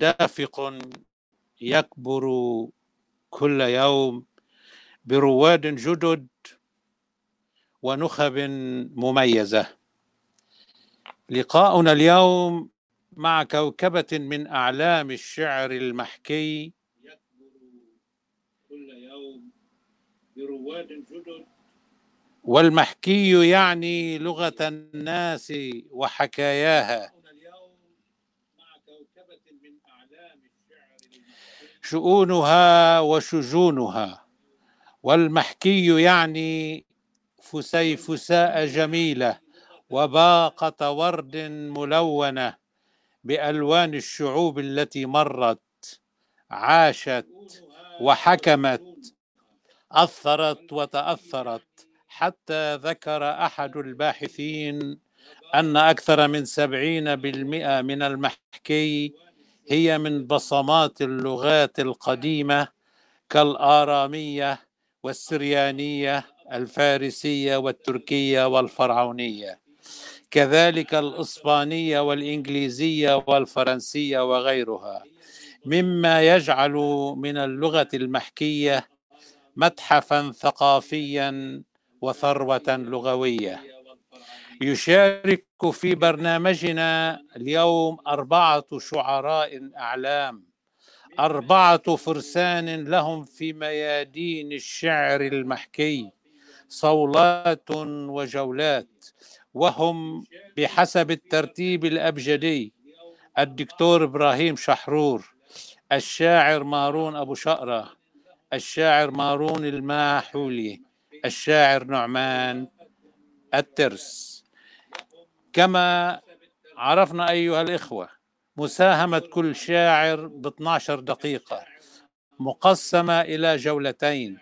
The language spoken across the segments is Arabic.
دافق يكبر كل يوم برواد جدد ونخب مميزة. لقاؤنا اليوم مع كوكبة من أعلام الشعر المحكي. كل يوم برواد جدد. والمحكي يعني لغة الناس وحكاياها. شؤونها وشجونها. والمحكي يعني فسيفساء جميلة وباقة ورد ملونة بألوان الشعوب التي مرت عاشت وحكمت أثرت وتأثرت. حتى ذكر أحد الباحثين أن أكثر من سبعين بالمئة من المحكي هي من بصمات اللغات القديمة كالآرامية والسريانية الفارسية والتركية والفرعونية. كذلك الإسبانية والإنجليزية والفرنسية وغيرها. مما يجعل من اللغة المحكية متحفا ثقافيا وثروة لغوية. يشارك في برنامجنا اليوم أربعة شعراء أعلام أربعة فرسان لهم في ميادين الشعر المحكي صولات وجولات وهم بحسب الترتيب الأبجدي الدكتور إبراهيم شحرور الشاعر مارون أبو شقرة الشاعر مارون الماحولي الشاعر نعمان الترس. كما عرفنا أيها الإخوة مساهمة كل شاعر ب 12 دقيقة مقسمة إلى جولتين.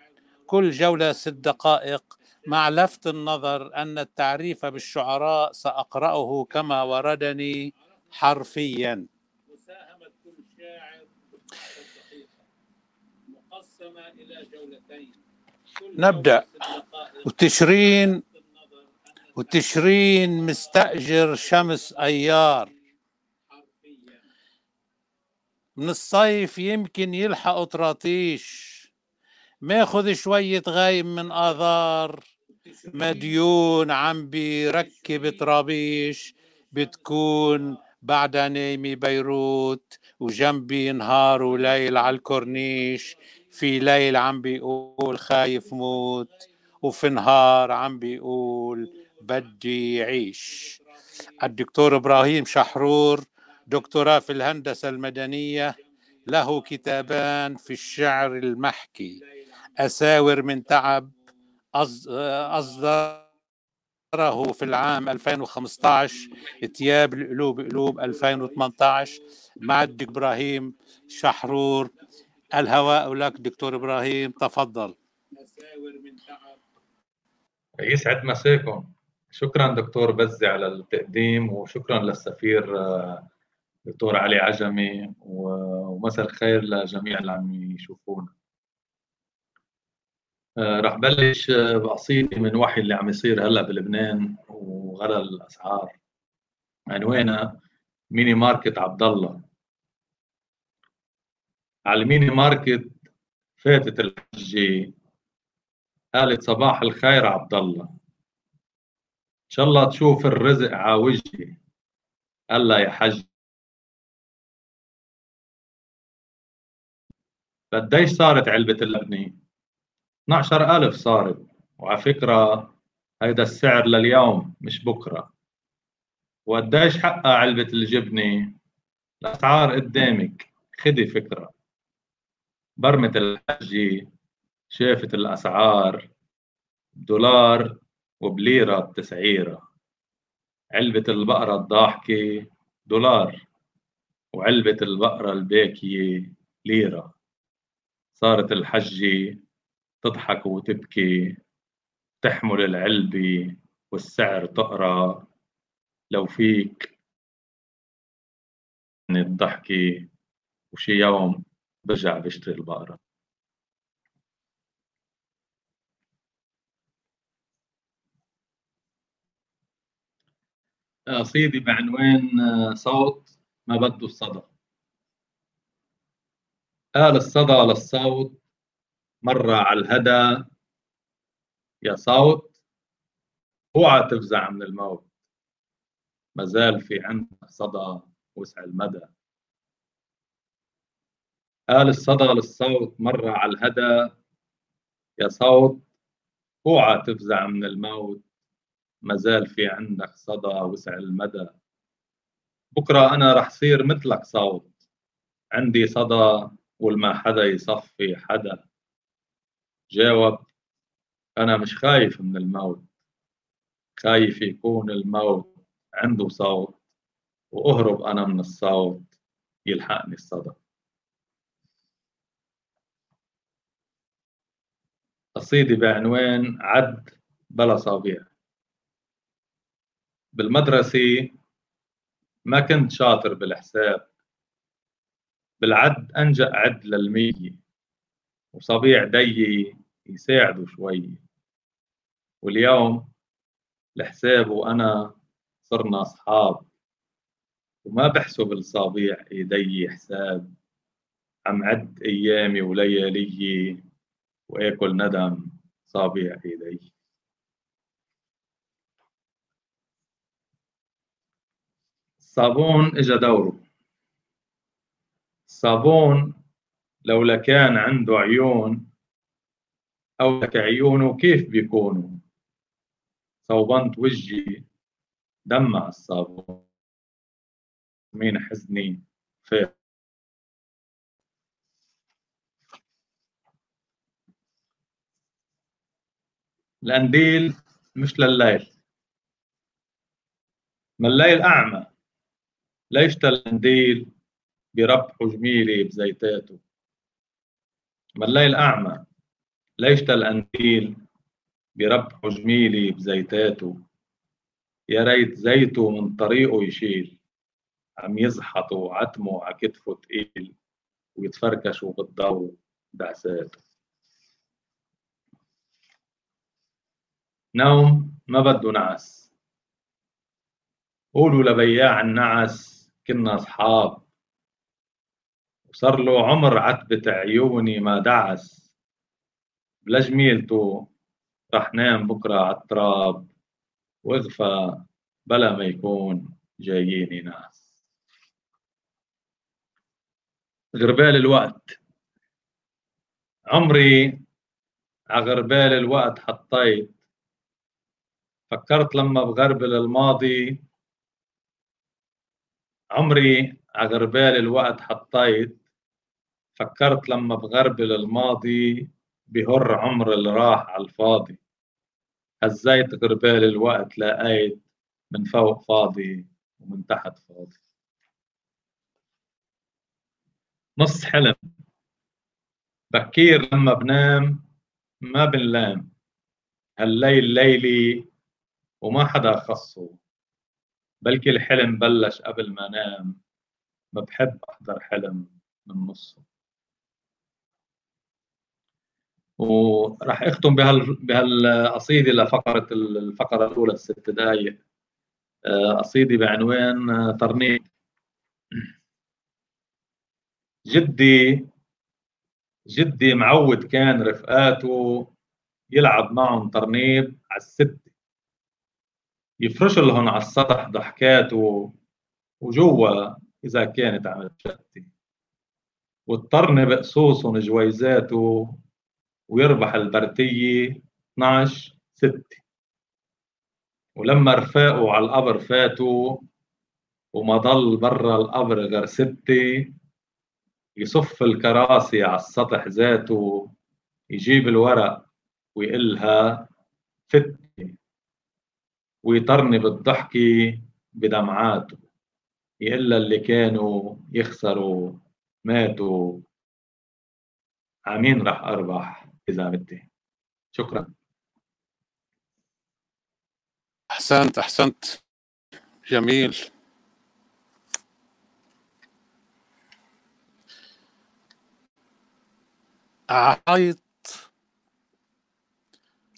كل جولة ست دقائق. مع لفت النظر أن التعريف بالشعراء سأقرأه كما وردني حرفيا. نبدأ. وتشرين وتشرين مستأجر شمس أيار. من الصيف يمكن يلحق طراطيش ماخذ شوية غايم من آذار. مديون عم بيركب طرابيش. بتكون بعدها نايمة بيروت. وجنبي نهار وليل على الكورنيش في ليل عم بيقول خايف موت. وفي نهار عم بيقول بدي يعيش. الدكتور إبراهيم شحرور دكتوراه في الهندسة المدنية له كتابان في الشعر المحكي. أساور من تعب أصدره في العام 2015 إتياب القلوب قلوب 2018 مع الدكتور إبراهيم شحرور. الهواء لك دكتور إبراهيم تفضل. أساور من تعب يسعد مساكم شكرا دكتور بزي على التقديم وشكرا للسفير آه، دكتور علي عجمي ومساء الخير لجميع اللي عم يشوفونا. آه، رح بلش بقصيدة من وحي اللي عم يصير هلأ بلبنان وغلى الأسعار. عنوانها mini market عبد الله على ال mini market فاتت الحجة. قالت صباح الخير عبد الله إن شاء الله تشوف الرزق عاوجي الله يا حج قديش صارت علبة اللبنة 12000 صارت. وعلى فكرة هيدا السعر لليوم مش بكرة. وقديش حقها علبة الجبنة؟ الأسعار قدامك. خدي فكرة. برمة الحجي شافت الأسعار. دولار وبليرة بتسعيرة. علبة البقرة الضاحكة دولار وعلبة البقرة الباكية ليرة. صارت الحجة تضحك وتبكي تحمل العلبة والسعر تقرأ. لو فيك الضحكة وشي يوم برجع بشتري البقرة. قصيدة بعنوان آه، صوت ما بده الصدى. قال الصدى للصوت مرة على الهدى يا صوت اوعى تفزع من الموت. مازال في عندك صدى وسع المدى. قال الصدى للصوت مرة على الهدى يا صوت اوعى تفزع من الموت. مازال في عندك صدى وسع المدى. بكرة أنا رح صير مثلك صوت. عندي صدى والما حدا يصفي حدا. جاوب أنا مش خايف من الموت. خايف يكون الموت عنده صوت. وأهرب أنا من الصوت. يلحقني الصدى. قصيدة بعنوان عد بلا صابيع بالمدرسة ما كنت شاطر بالحساب. بالعد أنجأ عد للمية وصبيع دي يساعدوا شوي. واليوم الحساب وأنا صرنا أصحاب وما بحسب الصابيع إيدي حساب. عم عد أيامي وليالي وآكل ندم صابيع إيدي الصابون إجا دوره. الصابون لو لكان عنده عيون أو لك عيونه كيف بيكونوا؟ صوبنت وجهي دمع الصابون. مين حزني؟ فات القنديل مش لليل. ما الليل أعمى. ليش القنديل بربحه جميلة بزيتاته؟ ما الليل أعمى. ليش القنديل بربحه جميلة بزيتاته؟ يا ريت زيته من طريقه يشيل. عم يزحطوا عتمه ع كتفه تقيل ويتفركشوا بالضو بعساته. نوم ما بده نعس. قولوا لبياع النعس كنا أصحاب. وصار له عمر عتبة عيوني ما دعس. بلا جميلته رح نام بكرة عالتراب واغفى بلا ما يكون جاييني ناس. غربال الوقت. عمري عغربال الوقت حطيت. فكرت لما بغربل الماضي عمري عغربال الوقت حطيت فكرت لما بغربل الماضي بهر عمر اللي راح على الفاضي. هزيت غربال الوقت لقيت من فوق فاضي ومن تحت فاضي. نص حلم. بكير لما بنام ما بنلام. هالليل ليلي وما حدا خصه. بلكي الحلم بلش قبل ما نام ما بحب أحضر حلم من نصه. وراح أختم بهال بهالقصيدة لفقرة الفقرة الأولى الست دقائق آه، قصيدة بعنوان آه، ترنيب. جدي جدي معود كان رفقاته يلعب معهم ترنيب على الستة يفرش لهم على السطح ضحكاته وجوا إذا كانت عم تشتي والترنب قصوصهم جويزاته ويربح البرتية 12 6 ولما رفاقه على القبر فاتوا وما ضل برا القبر غير ستة يصف الكراسي على السطح ذاته يجيب الورق ويقلها فتي ويطرني بالضحكة بدمعاته يقلها اللي كانوا يخسروا ماتوا. عمين راح أربح إذا بدي. شكرا. أحسنت أحسنت. جميل. عحيط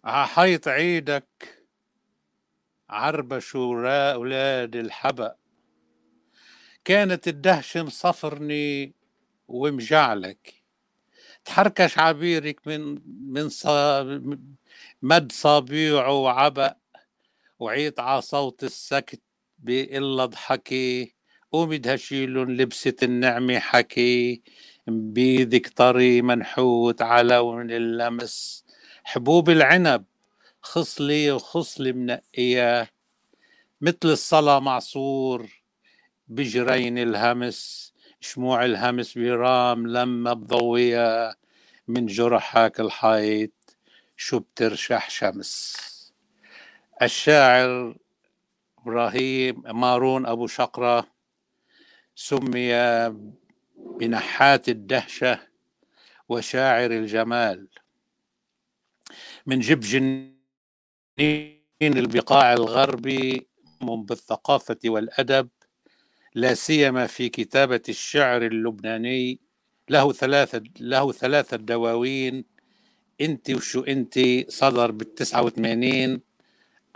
عحيط عيدك. عربشوا أولاد الحبأ. كانت الدهشة مصفرني ومجعلك. تحركش عبيرك من من صا مد صابيعه وعبأ. وعيط على صوت السكت بإلا ضحكي. قومي دهشيلن لبسة النعمة حكي. بيدك طري منحوت على لون اللمس. حبوب العنب خصلي وخصلي منقية مثل الصلا معصور بجرين الهمس شموع الهمس برام لما بضوية من جرحك الحيط شو بترشح شمس. الشاعر إبراهيم مارون أبو شقرة سمي بنحات الدهشة وشاعر الجمال. من جب جنين البقاع الغربي بالثقافة والأدب لا سيما في كتابة الشعر اللبناني له ثلاثة له ثلاثة دواوين إنت وشو إنت صدر بالتسعة وثمانين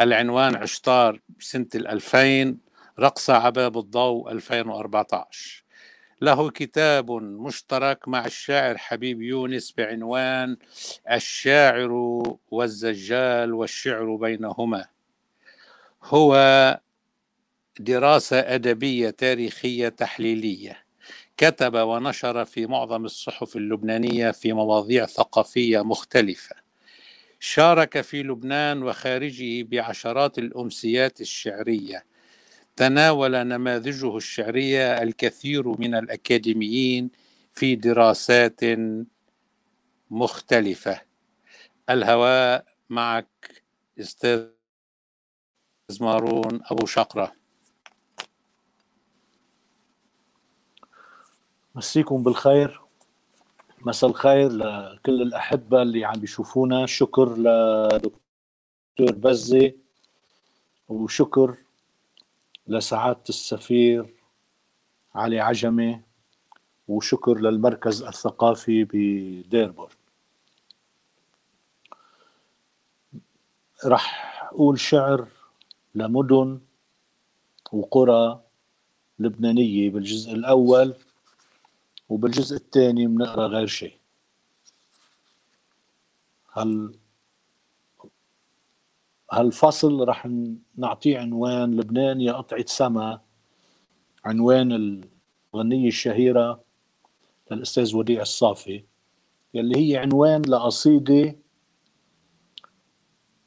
العنوان عشتار بسنة الألفين رقصة عباب الضوء 2014 له كتاب مشترك مع الشاعر حبيب يونس بعنوان الشاعر والزجال والشعر بينهما. هو دراسة أدبية تاريخية تحليلية. كتب ونشر في معظم الصحف اللبنانية في مواضيع ثقافية مختلفة. شارك في لبنان وخارجه بعشرات الأمسيات الشعرية. تناول نماذجه الشعرية الكثير من الأكاديميين في دراسات مختلفة. الهواء معك أستاذ مارون أبو شقرة. مسيكم بالخير. مساء الخير لكل الأحبة اللي عم بيشوفونا. شكر لدكتور بزي وشكر لسعادة السفير علي عجمي وشكر للمركز الثقافي بديربورن رح أقول شعر لمدن وقرى لبنانية بالجزء الأول وبالجزء الثاني بنقرا غير شيء. هل هالفصل رح نعطيه عنوان لبنان يا قطعة سما عنوان الغنية الشهيرة للأستاذ وديع الصافي يلي هي عنوان لقصيدة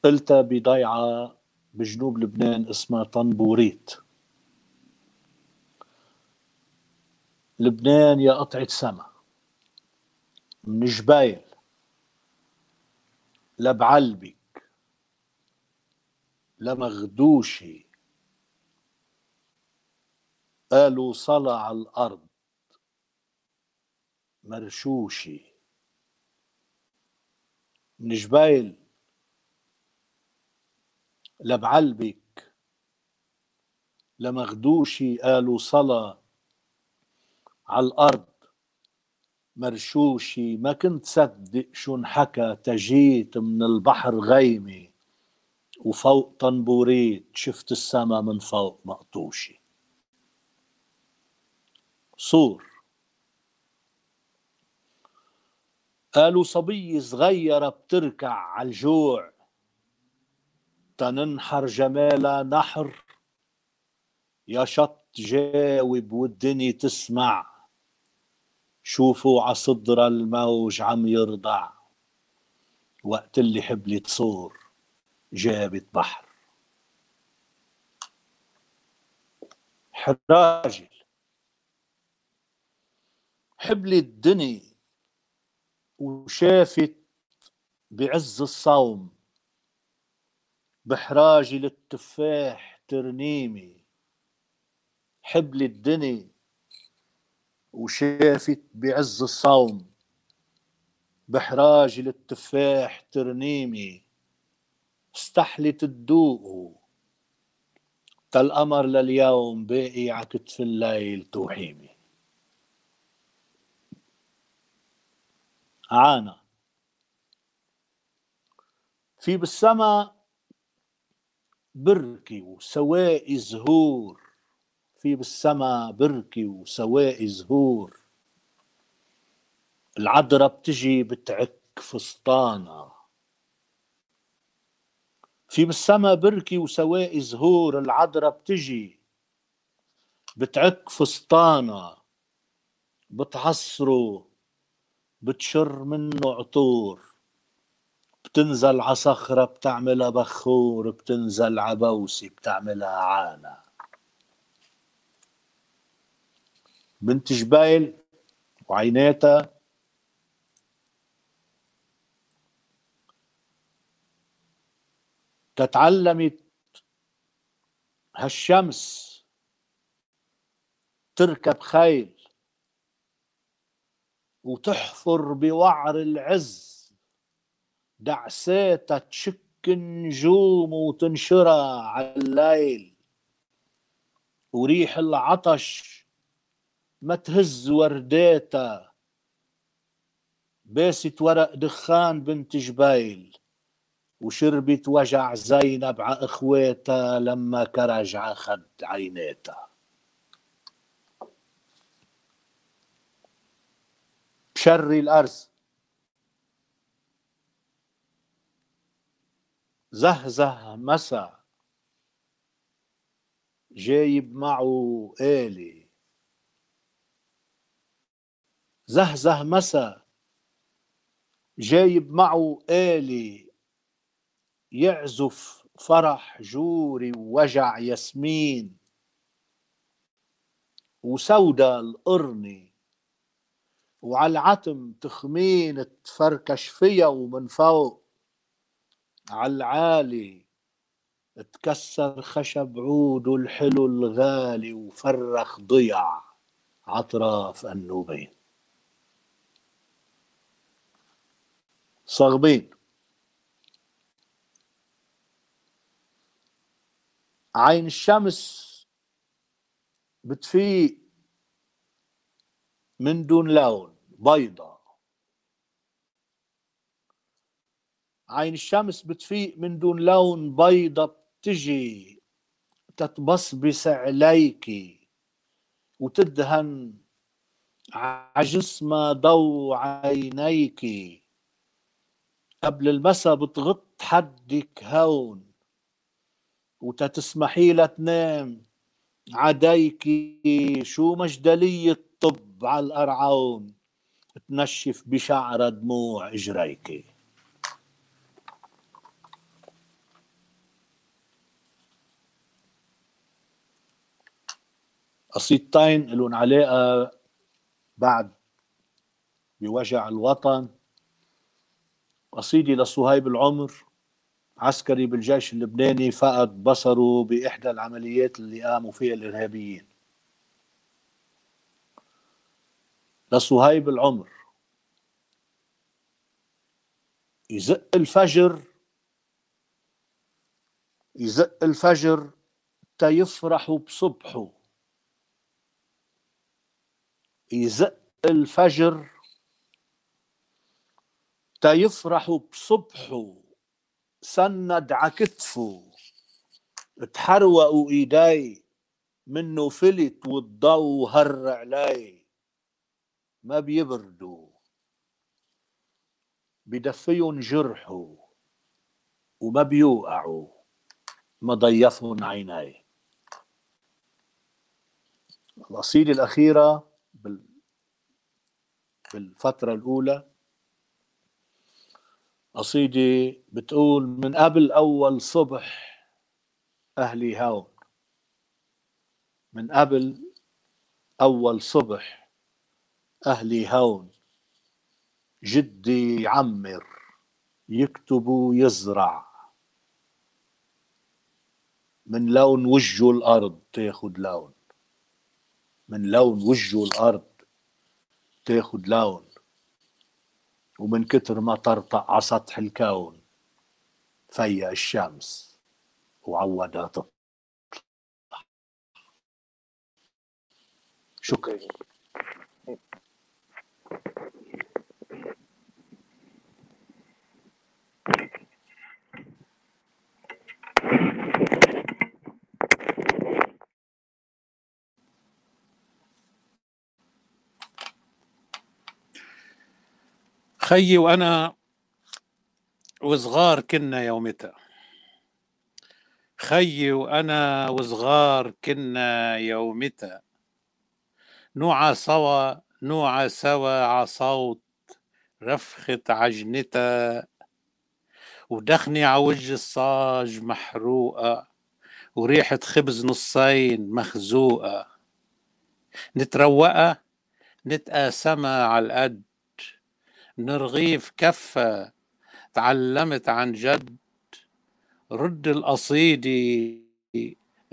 قلتها بضيعة بجنوب لبنان اسمها طنبوريت. لبنان يا قطعة سما من جبايل لبعلبك لمغدوشي. قالوا صلع الأرض. مرشوشي. من جبايل لبعلبك. لمغدوشي قالوا صلى على الأرض. مرشوشي ما كنت صدق شو انحكى تجيت من البحر غيمي. وفوق طنبوريت شفت السما من فوق مقطوشي صور. قالوا صبية صغيرة بتركع على الجوع تننحر جمالها نحر. يا شط جاوب والدنيا تسمع. شوفوا عصدر الموج عم يرضع. وقت اللي حبلت صور. جابت بحر. حراجل. حبلت دني وشافت بعز الصوم. بحراجل التفاح ترنيمي. حبلت دني وشافت بعز الصوم. بحراجل التفاح ترنيمي. استحلت تدوقه كالقمر لليوم باقي على كتف الليل توحيمي. عانى. في بالسما بركي وسواقي زهور. في بالسما بركي وسواقي زهور. العذرة بتجي بتعك فسطانة في بالسما بركي وسواقي زهور العذرة بتجي. بتعك فسطانة بتعصره بتشر منه عطور. بتنزل على صخرة بتعملها بخور بتنزل على بوسي بتعملها عانة بنت جبايل وعيناتها تتعلمت هالشمس تركب خيل وتحفر بوعر العز. دعساتها تشك النجوم وتنشرها على الليل وريح العطش ما تهز ورداتها. باست ورق دخان بنت جبيل. وشربت وجع زينب ع إخواتها لما كرج ع خد عيناتها بشري الارز زهزه مسا. جايب معه آلي. زهزه مسا. جايب معه آلي. يعزف فرح جوري ووجع ياسمين. وسودا القرني وعلى العتم تخمين تفركش فيا ومن فوق. على العالي تكسر خشب عوده الحلو الغالي وفرخ ضيع عطراف النوبين. صاغبين. عين الشمس بتفيق من دون لون بيضة. عين الشمس بتفيق من دون لون بيضة بتجي تتبصبص عليكي وتدهن عجسمة ضو عينيكي قبل المسا بتغط حدك هون. وتتسمحي لها تنام. عديكي شو مجدلية طب على الأرعون تنشف بشعر دموع إجريكي قصيدتين لهم علاقة بعد بوجع الوطن. قصيدة لصهيب العمر. عسكري بالجيش اللبناني فقد بصره بإحدى العمليات اللي قاموا فيها الإرهابيين. لصهيب العمر يزق الفجر يزق الفجر تيفرحوا بصبحه. يزق الفجر تيفرحوا بصبحه. سند عكتفه تحروقوا ايدي منه فلت والضو هر علي ما بيبردوا بدفيهم جرحه وما بيوقعوا ما ضيفهم عيني القصيدة الأخيرة بالفترة الأولى قصيدة بتقول من قبل أول صبح أهلي هون. من قبل أول صبح أهلي هون. جدي يعمر يكتب ويزرع من لون وجهه الأرض تاخد لون. من لون وجهه الأرض تاخد لون. ومن كتر ما طرطق على سطح الكون فيا الشمس وعودها تطلع. شكرا. خيي وأنا وصغار كنا يومتها خيي وأنا وصغار كنا يومتها نوعى سوا نوعى سوا عصوت رفخة عجنتا ودخني عوج الصاج محروقة وريحة خبز نصين مخزوقة. نتروقة نتقاسمها على القد. نرغيف كفة تعلمت عن جد. رد القصيدة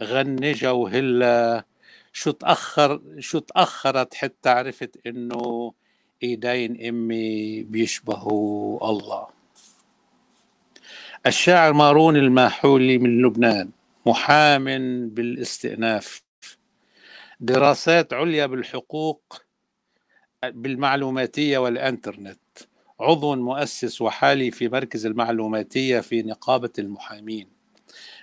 غنجة وهلا شو تأخر شو تأخرت حتى عرفت إنه إيدين أمي بيشبهوا الله. الشاعر مارون الماحولي من لبنان محام بالاستئناف. دراسات عليا بالحقوق بالمعلوماتية والإنترنت عضو مؤسس وحالي في مركز المعلوماتية في نقابة المحامين.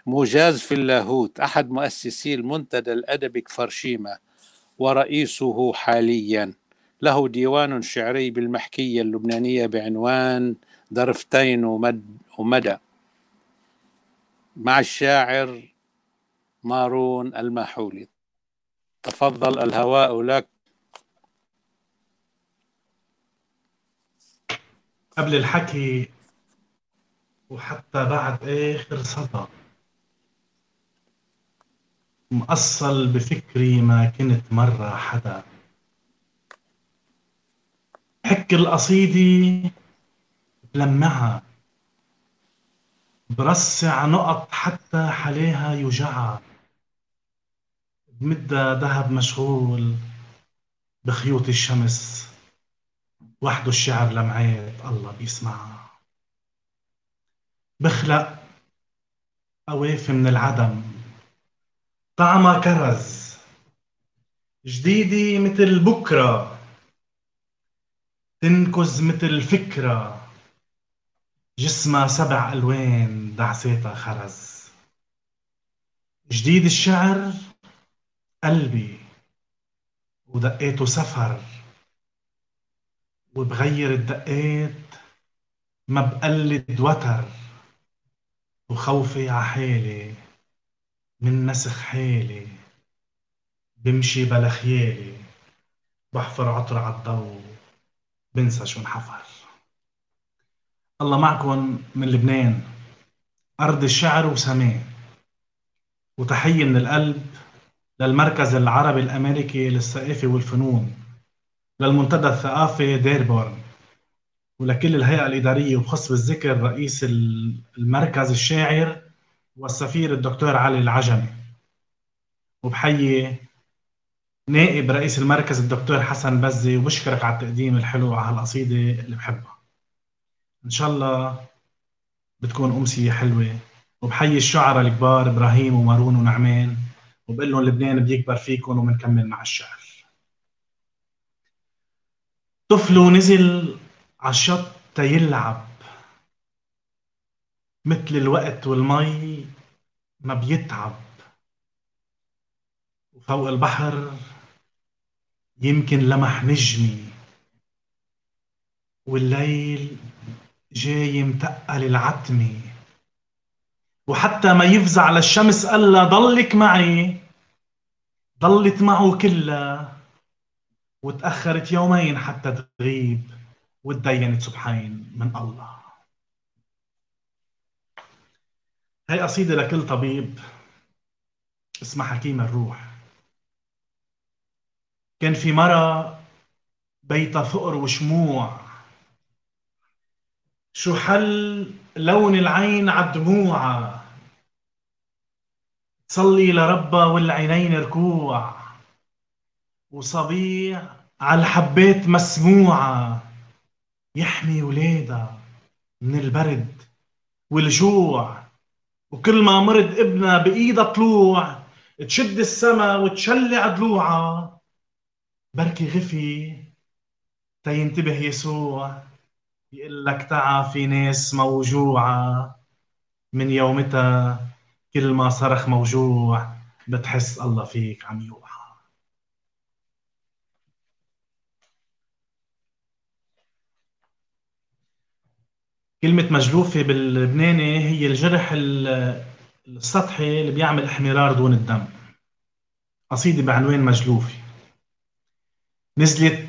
مجاز في اللاهوت أحد مؤسسي المنتدى الأدبي كفرشيمة ورئيسه حاليا. له ديوان شعري بالمحكية اللبنانية بعنوان درفتين ومد ومدى. مع الشاعر مارون الماحولي تفضل الهواء لك. قبل الحكي وحتى بعد آخر صدى. مأصل بفكري ما كنت مرة حدا. حك القصيدة بلمعها برصع نقط حتى حلاها يوجعها. بمدها ذهب مشغول بخيوط الشمس. وحده الشعر لمعات الله بيسمعها بخلق قوافي من العدم طعمها كرز. جديدة مثل بكرة تنكز مثل فكرة. جسمها سبع ألوان دعساتها خرز. جديد الشعر قلبي ودقاته سفر. وبغير الدقات ما بقلد وتر وخوفي عحالي من نسخ حالي بمشي بلا خيالي بحفر عطر عالضو بنسى شو انحفر. الله معكم من لبنان أرض الشعر وسماه. وتحية من القلب للمركز العربي الأمريكي للثقافة والفنون. للمنتدى الثقافي ديربورن. ولكل الهيئة الإدارية وخص بالذكر رئيس المركز الشاعر والسفير الدكتور علي العجمي. وبحيي نائب رئيس المركز الدكتور حسن بزي وبشكرك على التقديم الحلو على هالقصيدة اللي بحبها. إن شاء الله بتكون أمسية حلوة. وبحيي الشعراء الكبار إبراهيم ومارون ونعمان وبقول لهم لبنان بيكبر فيكم وبنكمل مع الشعر. طفل ونزل عالشط تيلعب مثل الوقت والمي ما بيتعب. وفوق البحر يمكن لمح نجمي. والليل جاي متقل العتمة وحتى ما يفزع للشمس قال ضلك معي. ضلت معه كلها. وتأخرت يومين حتى تغيب وتدينت سبحين من الله. هاي قصيدة لكل طبيب اسمها حكيم الروح. كان في مرة بيتها فقر وشموع. شو حل لون العين عالدموع تصلي لربها والعينين ركوع. وصبيع عالحبات مسموعة. يحمي ولادها من البرد والجوع وكل ما مرض ابنها بإيدها طلوع تشد السما وتشلع ضلوعها بركي غفي تينتبه يسوع يقول لك تعا في ناس موجوعة. من يومتها كل ما صرخ موجوع بتحس الله فيك عم يوحى كلمة مجلوفة باللبناني هي الجرح السطحي اللي بيعمل احمرار دون الدم. قصيدة بعنوان مجلوفة نزلت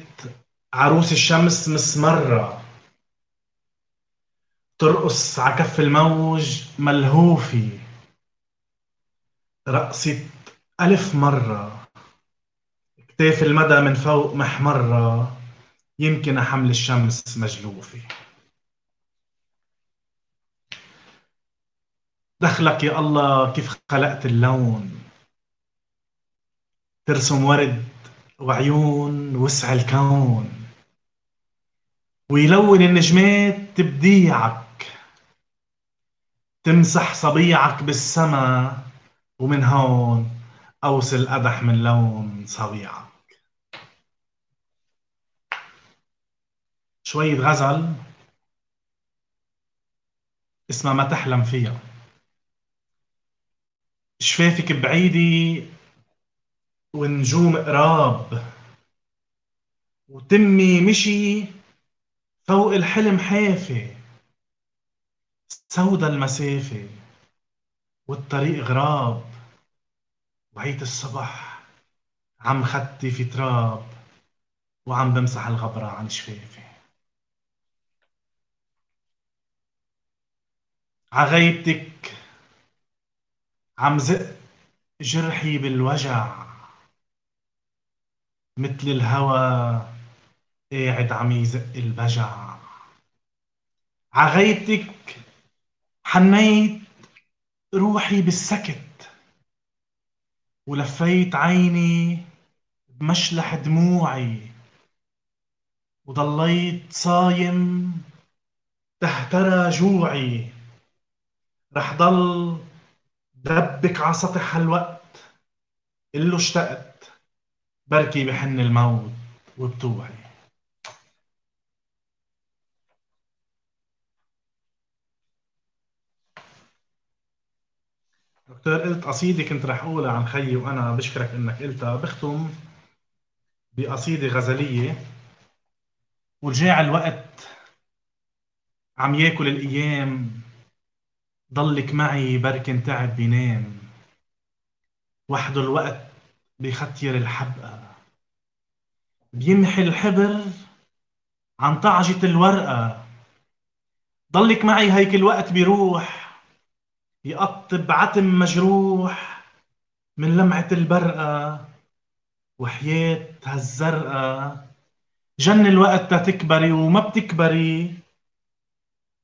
عروس الشمس مسمرة. ترقص عكف الموج ملهوفة. رقصت ألف مرة. كتاف المدى من فوق محمرة. يمكن حمل الشمس مجلوفة دخلك يا الله كيف خلقت اللون؟ ترسم ورد وعيون وسع الكون. ويلون النجمات تبديعك تمسح صبيعك بالسما ومن هون أوصل أدح من لون صبيعك. شوية غزل. اسمها ما تحلم فيها. شفافك بعيدة ونجوم قراب وتمي مشي فوق الحلم حافي سودا المسافة والطريق غراب. وعيت الصبح عم خدي في تراب وعم بمسح الغبرة عن شفافي. عغيبتك عم زق جرحي بالوجع مثل الهوى قاعد عم يزق البجع. عغيبتك حنيت روحي بالسكت ولفيت عيني بمشلح دموعي وضليت صايم تهترى جوعي. رح ضل دبك على سطح هالوقت. اللي اشتقت. بركي بحن الموت وبتوعي. دكتور قلت قصيدة كنت رح أقولها عن خيي وأنا بشكرك إنك قلتها. بختم بقصيدة غزلية. والجاع الوقت. عم ياكل الأيام. ضلك معي بركن تعب بينام وحده الوقت بختير الحبقة بيمحي الحبر عن طعجة الورقة. ضلك معي هيك الوقت بيروح يقطب عتم مجروح من لمعة البرقة وحياة هالزرقة. جن الوقت تتكبري وما بتكبري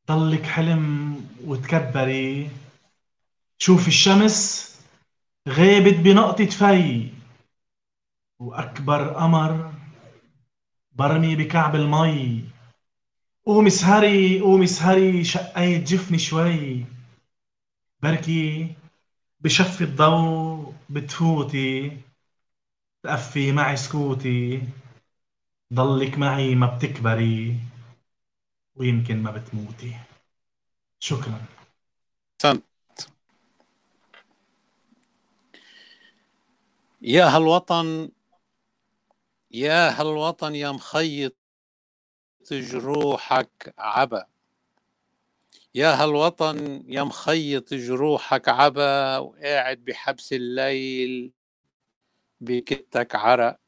ضلك حلم وتكبري. شوفي الشمس غابت بنقطة في وأكبر قمر برمي بكعب المي. قومي سهري قومي سهري شقيت جفني شوي. بركي بشف الضوء بتفوتي تقفي معي سكوتي. ضلك معي ما بتكبري. ويمكن ما بتموتي. شكرا. سنت يا هالوطن يا هالوطن يا مخيط جروحك عبا. يا هالوطن يا مخيط جروحك عبا وقاعد بحبس الليل بكتك عرق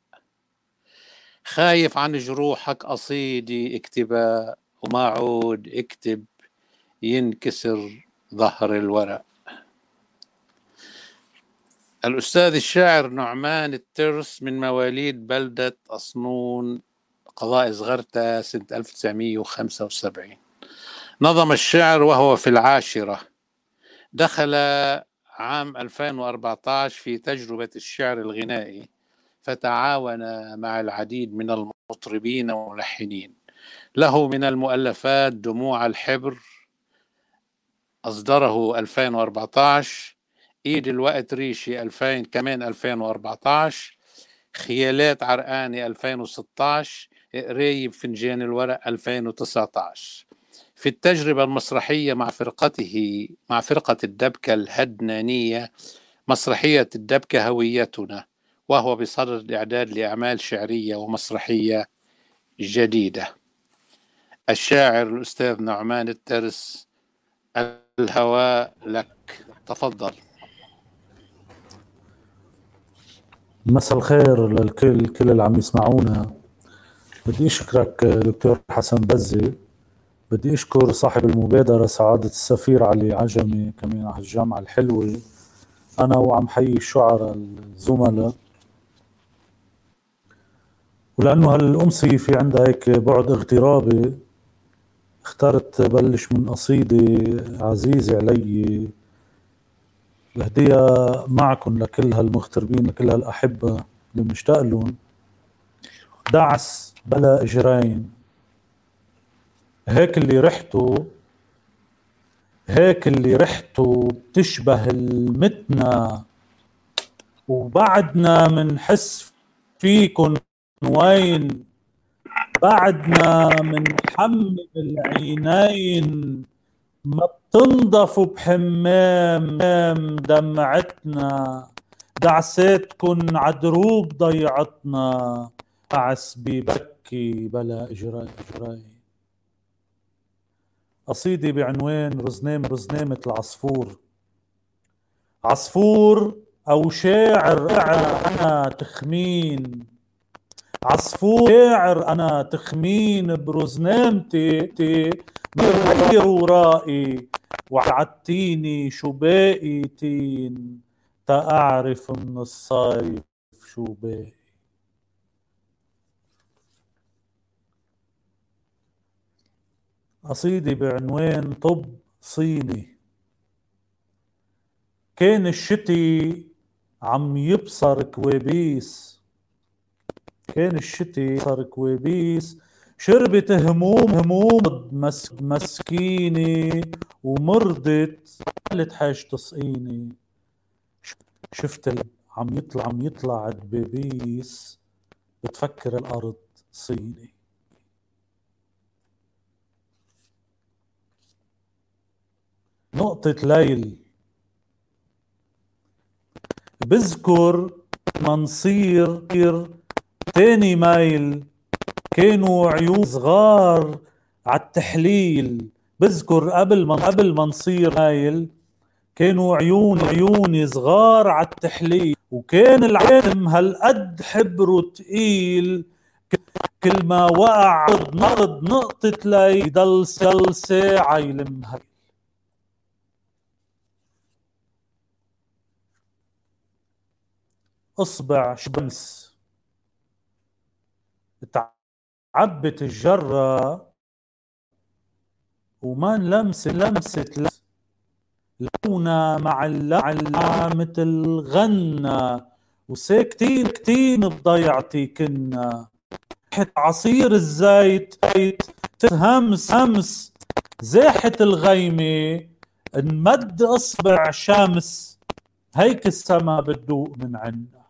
خايف عن جروحك قصيدي اكتبها وما عود اكتب ينكسر ظهر الورق. الأستاذ الشاعر نعمان الترس من مواليد بلدة أصنون قضاء زغرتا سنة 1975 نظم الشعر وهو في العاشرة. دخل عام 2014 في تجربة الشعر الغنائي فتعاون مع العديد من المطربين والملحنين. له من المؤلفات دموع الحبر أصدره 2014 إيد الوقت ريشي 2000 كمان 2014 خيالات عرقاني 2016 قريب فنجان الورق 2019 في التجربة المسرحية مع فرقته مع فرقة الدبكة الهدنانية مسرحية الدبكة هويتنا وهو بصدد الإعداد لأعمال شعرية ومسرحية جديدة. الشاعر الأستاذ نعمان الترس الهواء لك تفضل. مساء الخير للكل كل اللي عم يسمعونا. بدي أشكرك دكتور حسن بزي. بدي أشكر صاحب المبادرة سعادة السفير علي عجمي كمان على الجامعة الحلوة. أنا وعم حيي الشعراء الزملاء. ولأنه هالامسيه في عندها هيك بعد اغترابي اخترت بلش من قصيدة عزيزة علي. بهديها معكم لكل هالمغتربين لكل هالأحبة اللي بنشتاق لهم. دعس بلا إجرين. هيك اللي ريحته هيك اللي ريحته بتشبه المتنة وبعدنا منحس فيكن وين. بعدنا منحمل العينين ما بتنضف بحمام دمعتنا. دعساتكن عدروب ضيعتنا. عس ببكي بلا إجراء اجراء قصيدة بعنوان رزنامة رزنامة العصفور. عصفور أو شاعر أنا تخمين. عصفور شاعر أنا تخمين برزنامتي مغير ورائي وعدتيني شو باقي تين تأعرف من الصيف شو باقي قصيدة بعنوان طب صيني. كان الشتي عم يبصر كوابيس كان الشتي يبصر كوابيس شربت هموم هموم مسك مسكينة ومرضت. قالت حاج تسقيني شفت عم يطلع عم يطلع دبابيس بتفكر الأرض صيني. نقطة ليل. بذكر منصير تاني مايل كانوا عيون صغار عالتحليل بذكر قبل ما قبل ما نصير مايل كانوا عيون عيوني صغار عالتحليل وكان العالم هالقد حبره تقيل. كل ما وقع نقد نقطة لي ضل ساعة يلمها أصبع شمس تعبت الجرة وما لمس لمسة لمس لونا مع اللعة مثل غنى. وساكتين كتين بضيعتي كنا. ريحة عصير الزيت همس همس. زاحة الغيمة انمد أصبع شمس هيك السما بتدوق من عنا.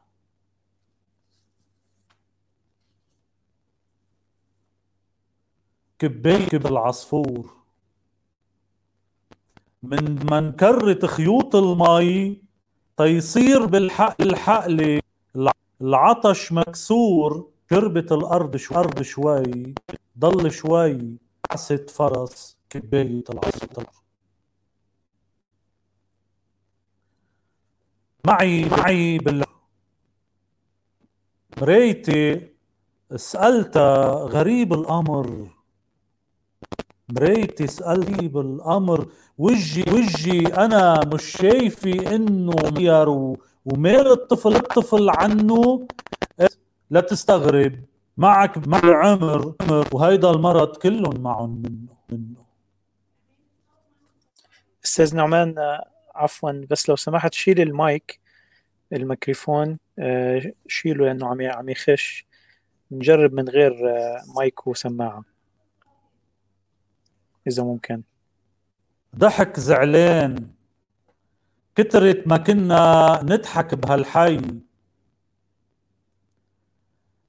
كبيك بالعصفور. من منكرة خيوط المي تيصير بالحق الحقلة العطش مكسور شربت الأرض شو أرض شوي ضل شوي عست فرس كباية العصفور. معي معي بال مريتي سألتها غريب الأمر. مريتي سألتي بالأمر. وجي وجي أنا مش شايفي إنه مير ومال الطفل الطفل عنه. لا تستغرب. معك مع العمر وهيدا المرض كلهم معهم منه منه. أستاذ نعمان عفوا بس لو سمحت شيل المايك الميكروفون. آه، شيله لأنه عم عم يخش. نجرب من غير آه، مايك وسماعة. إذا ممكن. ضحك زعلان. كترت ما كنا نضحك بهالحي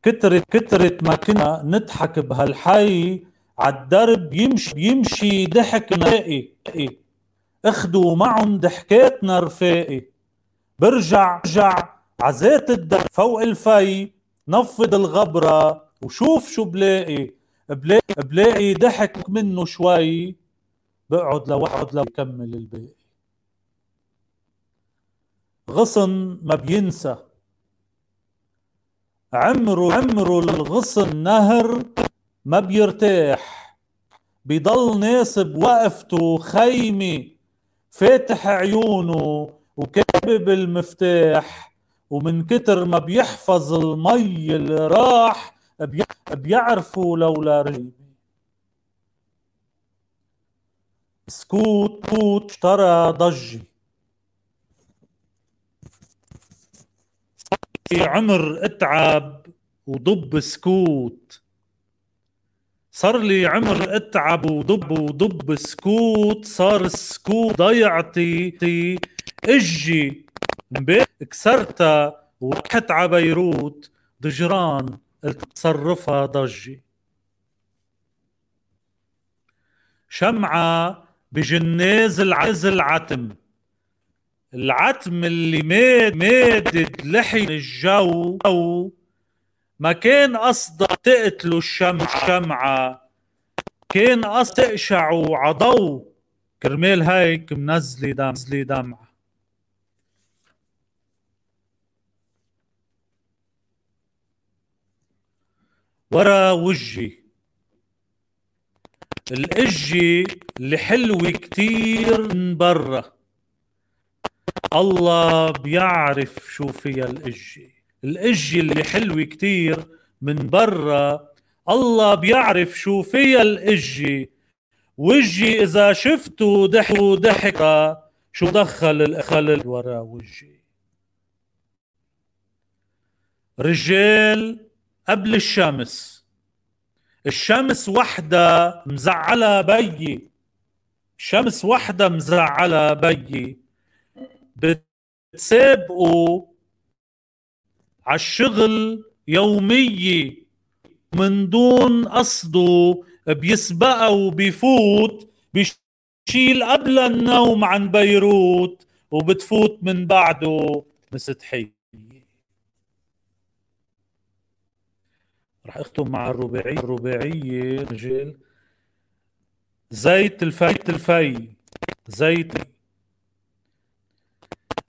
كترت كترت ما كنا نضحك بهالحي. عالدرب يمشي يمشي ضحك نلاقي اخدوا معهم ضحكاتنا رفاقي برجع برجع عزات الدم فوق الفي. نفض الغبرة وشوف شو بلاقي. بلاقي, بلاقي ضحك منه شوي بقعد لوحد لو يكمل الباقي. غصن ما بينسى. عمره عمره الغصن نهر ما بيرتاح. بيضل ناصب وقفته خيمة فاتح عيونه وكابب المفتاح. ومن كتر ما بيحفظ المي اللي راح بيعرفوا لولا سكوت كوت اشترى ضجي عمر أتعب وضب سكوت. صار لي عمر أتعب وضب وضب سكوت. صار السكوت ضيعتي إجي كسرتها ورحت على بيروت. ضجران قلت تصرفها ضجي شمعة بجناز العز العتم. العتم اللي ماد مادد لحي الجو. ما كان قصدها تقتلوا الشمع الشمعة. كان قصد تقشعوا عضو. كرمال هيك منزلي دم منزلي دمعة. ورا وجهي. الإجي اللي حلوة كتير من برا. الله بيعرف شو فيها الإجي. الإجي اللي حلوة كتير من برا. الله بيعرف شو فيها الإجي. وجي إذا شفته ضحك ضحكة شو دخل الأخل ورا وجي رجال قبل الشمس. الشمس وحدة مزعلة بيي. شمس وحدة مزعلة بيي. بتسابقوا عالشغل يومية من دون قصده بيسبقها وبيفوت. بيشيل قبل النوم عن بيروت. وبتفوت من بعده. مستحيل رح اختم مع الرباعية الرباعية رجال زيت الفي الفي زيت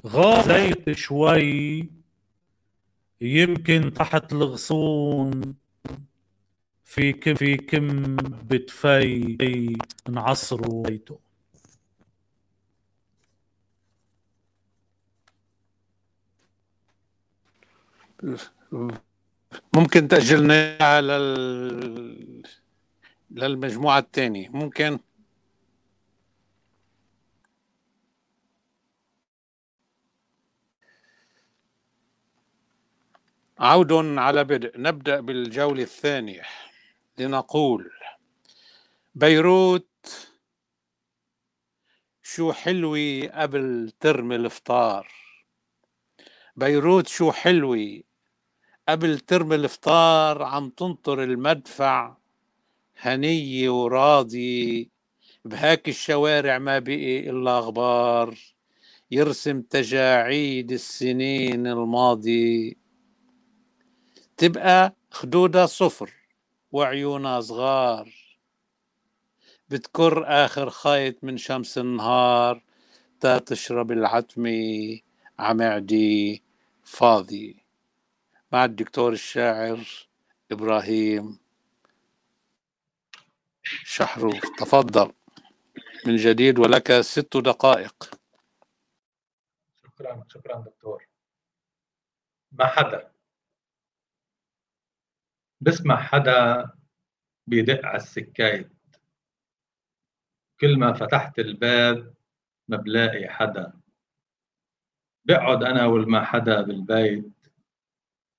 غا. زيت شوي. يمكن تحت الغصون. في كم في كم بتفي نعصروا بيته ممكن تأجلنا لل... للمجموعة الثانية. ممكن؟ عود على بدء. نبدأ بالجولة الثانية. لنقول بيروت شو حلوة قبل ترم الافطار بيروت شو حلوة قبل ترم الإفطار عم تنطر المدفع هنية وراضي بهاك الشوارع ما بقي إلا غبار. يرسم تجاعيد السنين الماضي. تبقى خدودها صفر وعيونها صغار. بتكر آخر خيط من شمس النهار تا تشرب العتمة عمعدي فاضي. مع الدكتور الشاعر إبراهيم شحرو تفضل. من جديد ولك ست دقائق. شكرا شكرا دكتور. ما حدا؟ بسمع حدا بيدق على السكايت. كل ما فتحت الباب ما بلاقي حدا. بقعد أنا والما حدا بالبيت.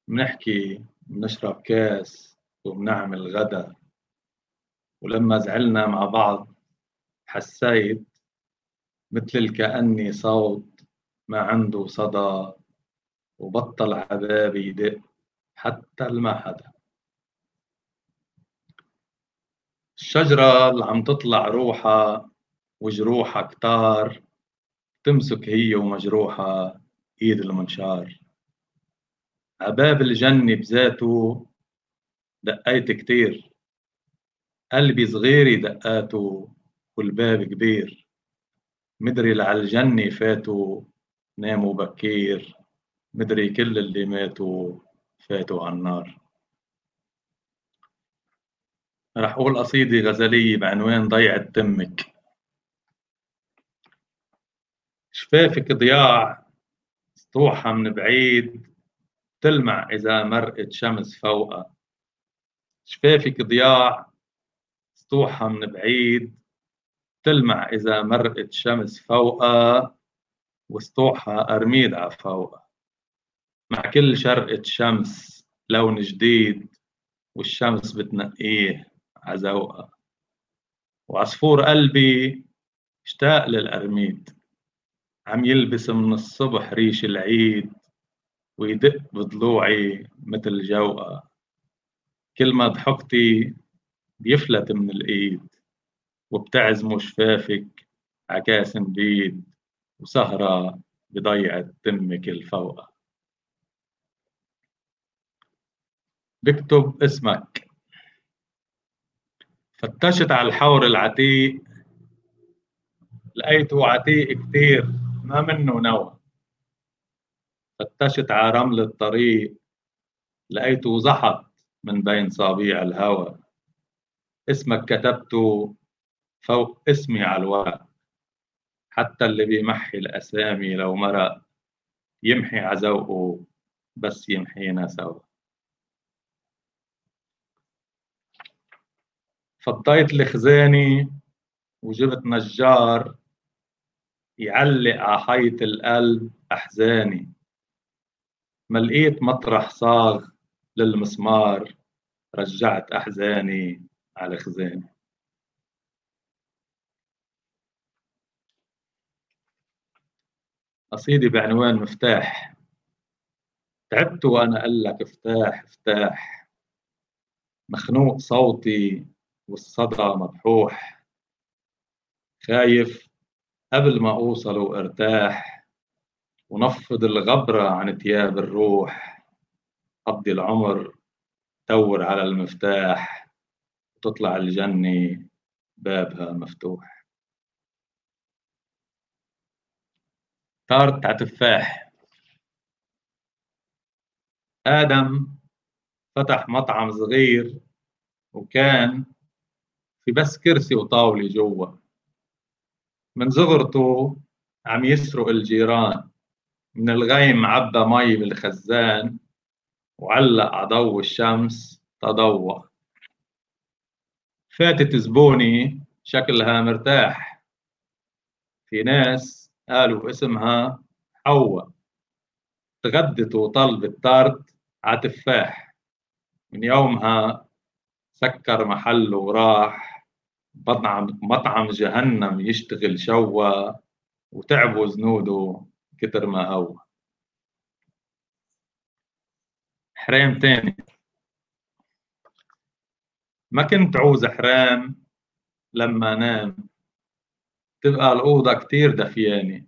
بنحكي بنشرب كاس وبنعمل غدا. ولما زعلنا مع بعض حسيت مثل كأني صوت ما عنده صدى وبطل عبابي يدق حتى الما حدا. الشجرة اللي عم تطلع روحها وجروحها كتار تمسك هي ومجروحها إيد المنشار. عباب الجنة بذاته دقيت كتير. قلبي صغير دقاته والباب كبير. مدري الجنة فاتوا ناموا بكير. مدري كل اللي ماتوا فاتوا على النار. رح أقول قصيدة غزلية بعنوان ضيعة تمك شفافك ضياع سطوحها من بعيد. تلمع إذا مرقت شمس فوقها شفافك ضياع سطوحها من بعيد. تلمع إذا مرقت شمس فوقها وسطوحها أرميد ع فوقها مع كل شرقة شمس لون جديد والشمس بتنقيه عزوقها وعصفور قلبي اشتاق للأرميد. عم يلبس من الصبح ريش العيد. ويدق بضلوعي مثل جوقة. كل ما ضحكتي بيفلت من الإيد وبتعزموا شفافك عكاس بيد وسهرة بضيعة تمك الفوقة. بكتب اسمك. فتشت على الحور العتيق. لقيته عتيق كتير ما منه نوى. فتشت على رمل الطريق لقيته زحط من بين صابيع الهوى. اسمك كتبته فوق اسمي على الورق. حتى اللي بيمحي الأسامي لو مرق يمحي عزوقه بس يمحينا سوا. فضيت الخزاني وجبت نجار يعلق على حيط القلب أحزاني. ما لقيت مطرح صاغ للمسمار رجعت أحزاني على خزاني. قصيدة بعنوان مفتاح. تعبت وأنا أقول لك افتاح افتاح. مخنوق صوتي والصدى مبحوح خايف قبل ما أوصل وأرتاح. ونفض الغبرة عن تياب الروح قضي العمر دور على المفتاح وتطلع الجنة بابها مفتوح. طارت تفاح آدم فتح مطعم صغير وكان في بس كرسي وطاولة جوا. من صغرته عم يسرق الجيران. من الغيم عبى مي بالخزان وعلق عضو الشمس تضوى. فاتت زبوني شكلها مرتاح. في ناس قالوا اسمها حواء. تغدت وطلبت طرد عتفاح من يومها سكر محله وراح. مطعم مطعم جهنم يشتغل شوا وتعبوا زنوده كتر ما هو. حرام تاني. ما كنت عوز حرام لما نام. تبقى الأوضة كتير دفيانة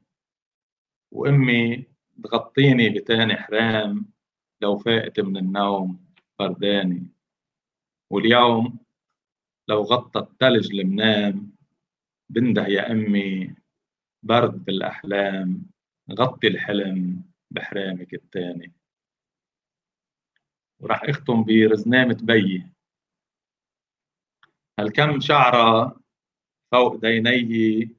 وأمي تغطيني بتاني حرام لو فقت من النوم برداني واليوم لو غطى التلج المنام بنده يا أمي برد بالأحلام غطي الحلم بحرامك التاني. وراح أختم برزنامة بيي هالكم شعرة فوق ديني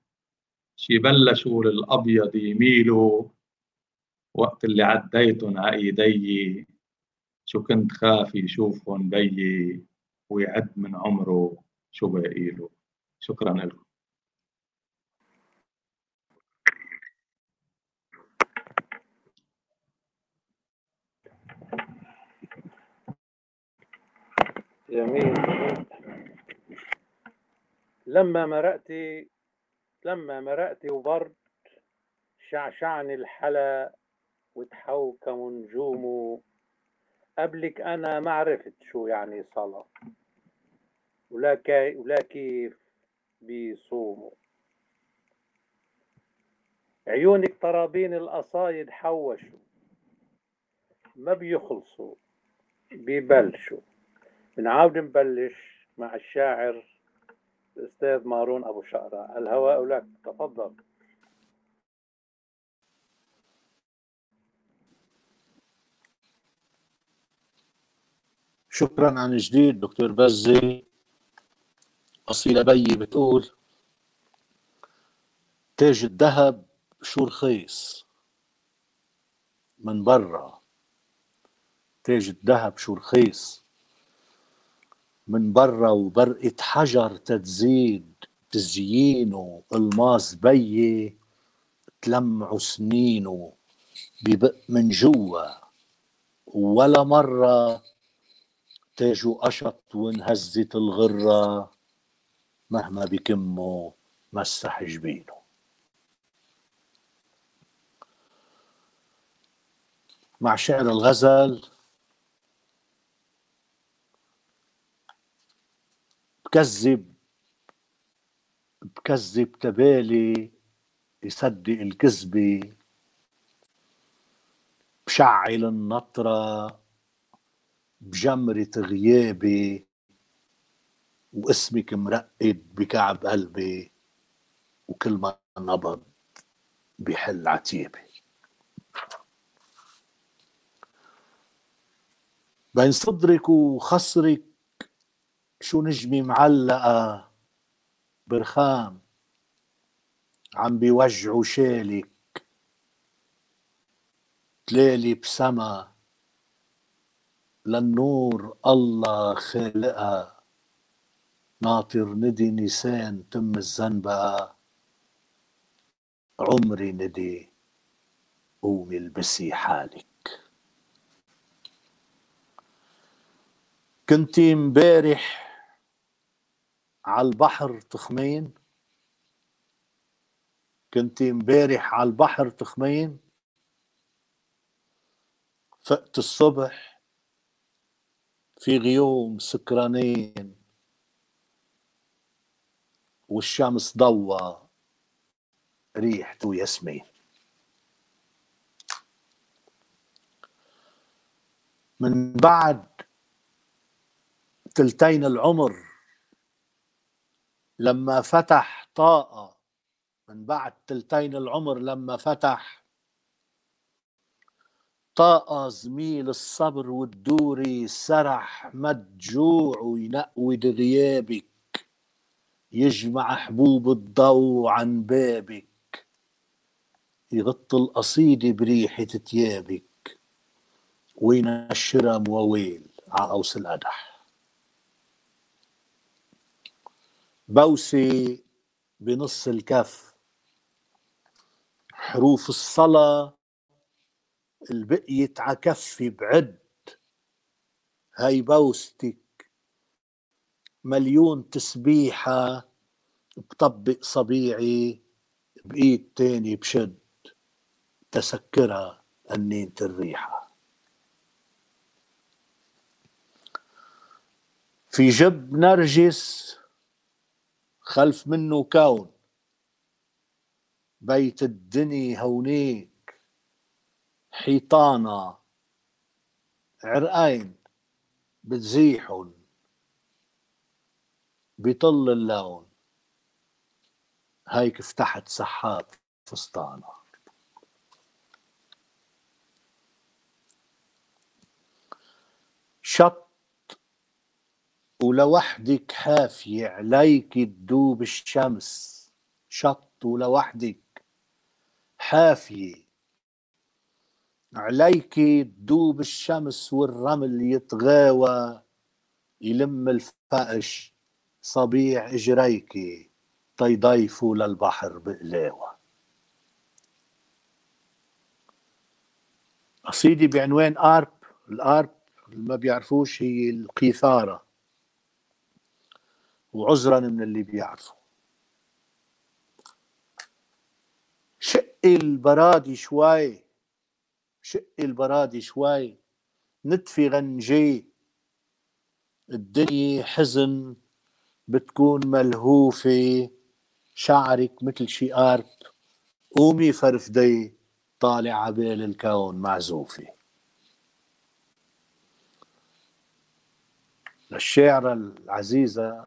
شي بلشوا للأبيض يميلوا وقت اللي عديتن ع إيدي؟ شو كنت خاف يشوفهم بيي ويعد من عمره شو باقيله شكرا لكم. جميل. لما مرقتي لما مرقتي وبرد شعشعني الحلا وتحوكم نجومه قبلك أنا ما عرفت شو يعني صلاة ولا كي ولا كيف بيصوموا. عيونك طرابين القصايد حوشوا ما بيخلصوا بيبلشوا. بنعاود نبلش مع الشاعر الأستاذ مارون أبو شقرة الهواء لك تفضل. شكرا عن جديد دكتور بزي. أصيلة بيي بتقول تاج الذهب شو رخيص من برا. تاج الذهب شو رخيص من برا وبرقة حجر تتزيد تزيينه الماس بيي تلمعوا سنينه ببق من جوا. ولا مرة تاجه قشط وانهزت الغرة مهما بكمه مسح جبينه. مع شعر الغزل بكذب بكذب تبالي يصدق الكذبة بشعل النطرة بجمرة غيابي واسمك مرقد بكعب قلبي وكل ما نبض بحل عتيبي. بين صدرك وخصرك شو نجمي معلقة برخام عم بيوجعوا شالك تلالي بسما للنور الله خالقها ناطر ندي نيسان تم الزنبقة عمري ندي قومي البسي حالك. كنتي مبارح على البحر تخمين؟ كنتي مبارح على البحر تخمين؟ فقت الصبح في غيوم سكرانين والشمس ضوى ريحته ياسمين من بعد تلتين العمر لما فتح طاقة من بعد تلتين العمر لما فتح طاقة زميل الصبر والدوري سرح مد جوع وينقود غيابك يجمع حبوب الضوء عن بابك يغط القصيدة بريحة تيابك وينشرها مواويل عقوس القدح. بوسي بنص الكف. حروف الصلاة البقيت عكفي بعد. هاي بوستك. مليون تسبيحة بطبق صبيعي بإيد تاني بشد. تسكرها أنينة الريحة في جب نرجس خلف منه كون. بيت الدني هونيك حيطانة عرقين بتزيحن بطل اللون. هيك فتحت سحات فستانة شط ولوحدك حافية عليك تدوب الشمس. شط ولوحدك حافية عليك تدوب الشمس والرمل يتغاوى يلم الفقش صبيع اجريكي تيضيفوا للبحر بقلاوة. قصيدة بعنوان آرب. الآرب اللي ما بيعرفوش هي القيثارة. وعذرا من اللي بيعرفوا شق البرادي شوي شق البرادي شوي. نتفي غنجي. الدنيا حزن بتكون ملهوفة. شعرك مثل شي آرب قومي فرفدي طالع عبال الكون معزوفة. للشاعرة العزيزة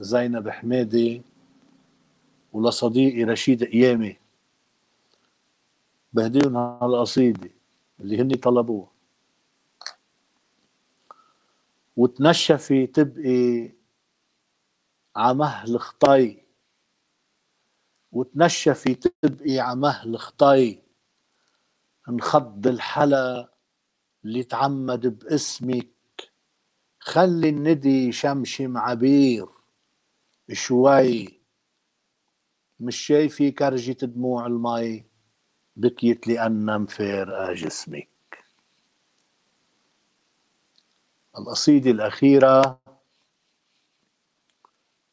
زينب حميدي ولصديقي رشيد قيامي بهديهم هالقصيدة اللي هني طلبوها. وتنشفي تبقي عمهل خطي وتنشفي تبقي عمهل خطي انخض الحلا اللي تعمد باسمك. خلي الندي شمشم عبير. شوي مش شايفي كرجة دموع المي بكيت لأن مفارقة جسمك. القصيدة الأخيرة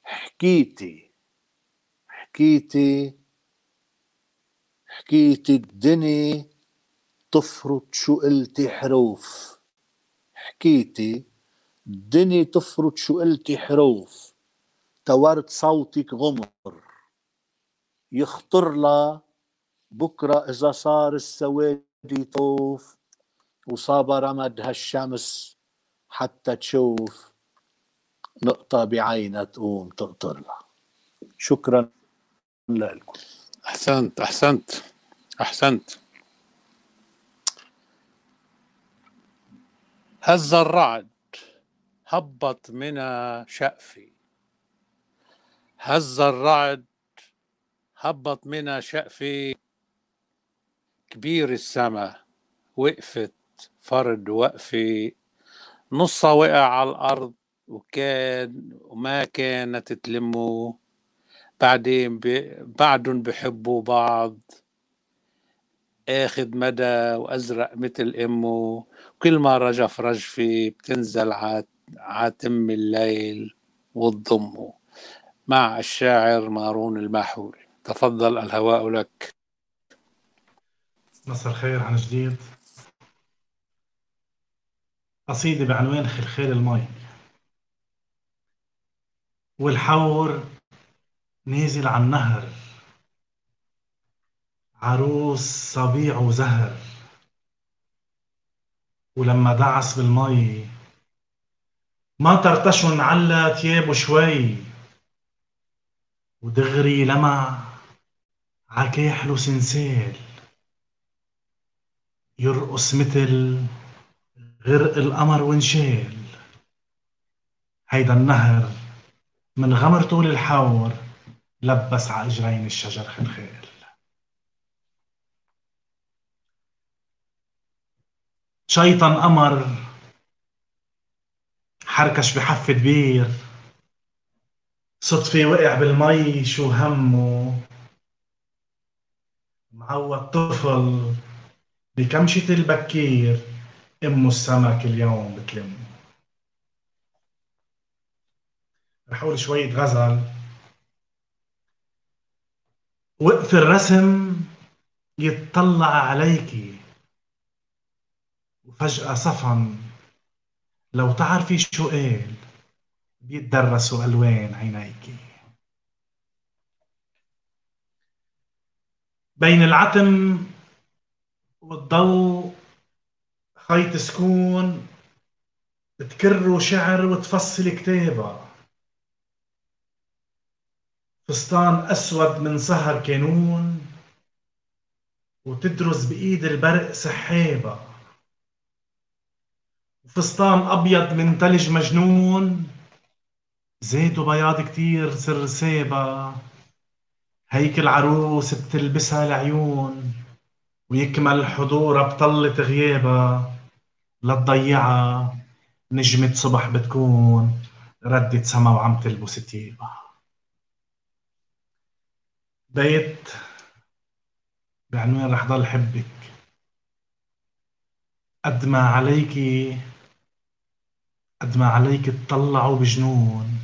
حكيتي حكيتي حكيتي الدنيا تفرط شو قلتي حروف. حكيتي الدنيا تفرط شو قلتي حروف. تورت صوتك غمر. يخطر لا بكرة إذا صار السواد يطوف وصاب رمد هالشمس حتى تشوف نقطة بعينها تقوم تقطر لها شكرا لكم. أحسنت أحسنت أحسنت. هز الرعد هبط من شأفي. هز الرعد هبط من شأفي. كبير السما وقفت فرد وقفي. نصها وقع على الأرض وكان وما كانت تلمه. بعدين ب... بعدهم بحبوا بعض. اخد مدى وأزرق مثل أمه. كل ما رجف رجفي بتنزل عاتم الليل وتضمه مع الشاعر مارون الماحول. تفضل الهواء لك. مساء الخير عن جديد. قصيدة بعنوان خلخال المي. والحور نازل على النهر عروس صبيع وزهر. ولما دعس بالمي ما طرطشن على تيابه شوي. ودغري لمع عكاحله سنسال يرقص مثل غرق القمر وانشال. هيدا النهر من غمر طول الحور لبس ع اجرين الشجر خلخال شيطان قمر حركش بحفة بير صدفة وقع بالمي شو همه. معود طفل بكمشة البكير أمه السمك اليوم بتلمه رح أقول شوية غزل. وقف الرسم يتطلع عليكي وفجأة صفن. لو تعرفي شو قال بيتدرسوا ألوان عينيكي بين العتم والضوء خيط سكون تكر شعر وتفصل كتابة. فستان أسود من سهر كانون وتدرس بإيد البرق سحابة. فستان أبيض من تلج مجنون زيته بياض كتير سر سابة هيك العروس بتلبسها العيون ويكمل حضورها بطلة غيابها لتضيعها نجمة صبح بتكون ردت سما وعم تلبس تيابها بيت بعنوان رح ضل حبك. قد ما عليكي قد ما عليك تطلعوا بجنون.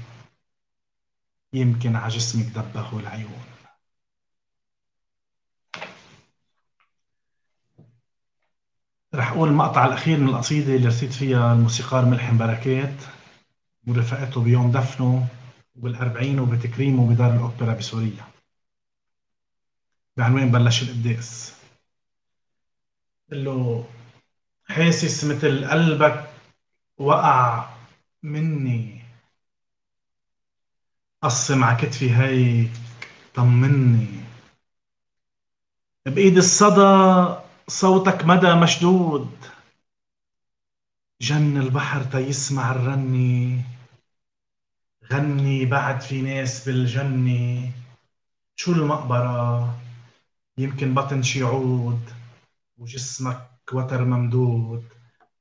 يمكن على جسمك دبهوا العيون. رح أقول المقطع الأخير من القصيدة اللي رسيت فيها الموسيقار ملحم بركات ورفقته بيوم دفنه وبالأربعين وبتكريمه بدار الأوبرا بسوريا. بعنوان بلش القداس قال له حاسس مثل قلبك وقع مني. قص مع كتفي هيك طمني. بإيد الصدى صوتك مدى مشدود. جن البحر تيسمع الرني. غني بعد في ناس بالجنة شو المقبرة؟ يمكن بطن شي عود. وجسمك وتر ممدود.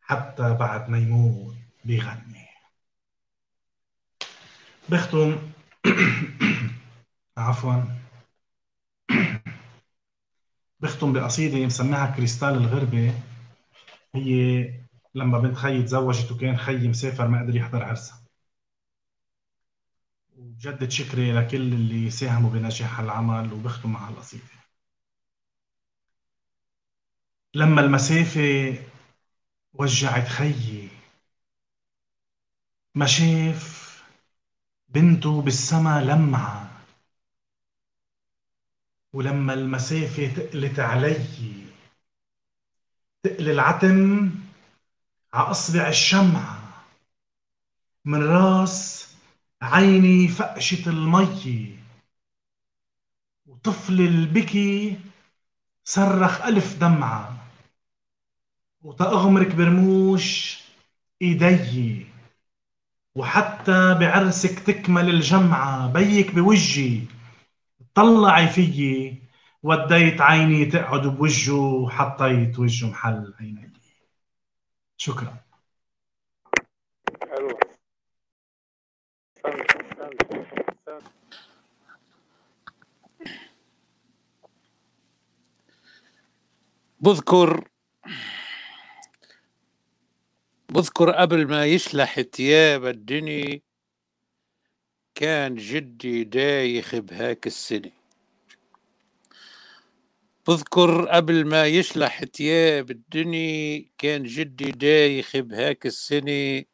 حتى بعد ما يموت بيغني بختم. عفوا. بختم بقصيدة مسميها كريستال الغربة. هي لما بنت خيي تزوجت وكان خيي مسافر ما قدر يحضر عرسها. وبجدد شكري لكل اللي ساهموا بنجاح العمل وبختم مع القصيدة لما المسافة وجعت خيي ما شاف بنته بالسما لمعة ولما المسافة تقلت علي. تقل العتم ع أصبع الشمعة. من راس عيني فقشة المي. وطفل البكي صرخ ألف دمعة. وتأغمرك برموش إيدي. وحتى بعرسك تكمل الجمعة بيك بوجهي. طلعي فيي. وديت عيني تقعد بوجهه وحطيت وجهه محل عيني. شكرا. بذكر بذكر قبل ما يشلح ثياب الدني كان جدي دايخ بهاك السنة. بذكر قبل ما يشلح ثياب الدني كان جدي دايخ بهاك السنة.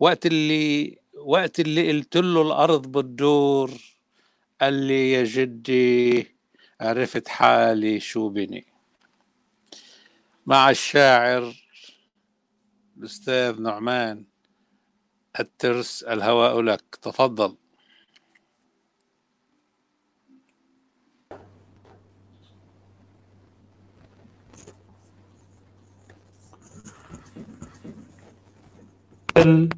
وقت اللي وقت اللي قلت له الأرض بتدور قال لي يا جدي عرفت حالي شو بني. مع الشاعر الأستاذ نعمان الترس الهواء لك. تفضل.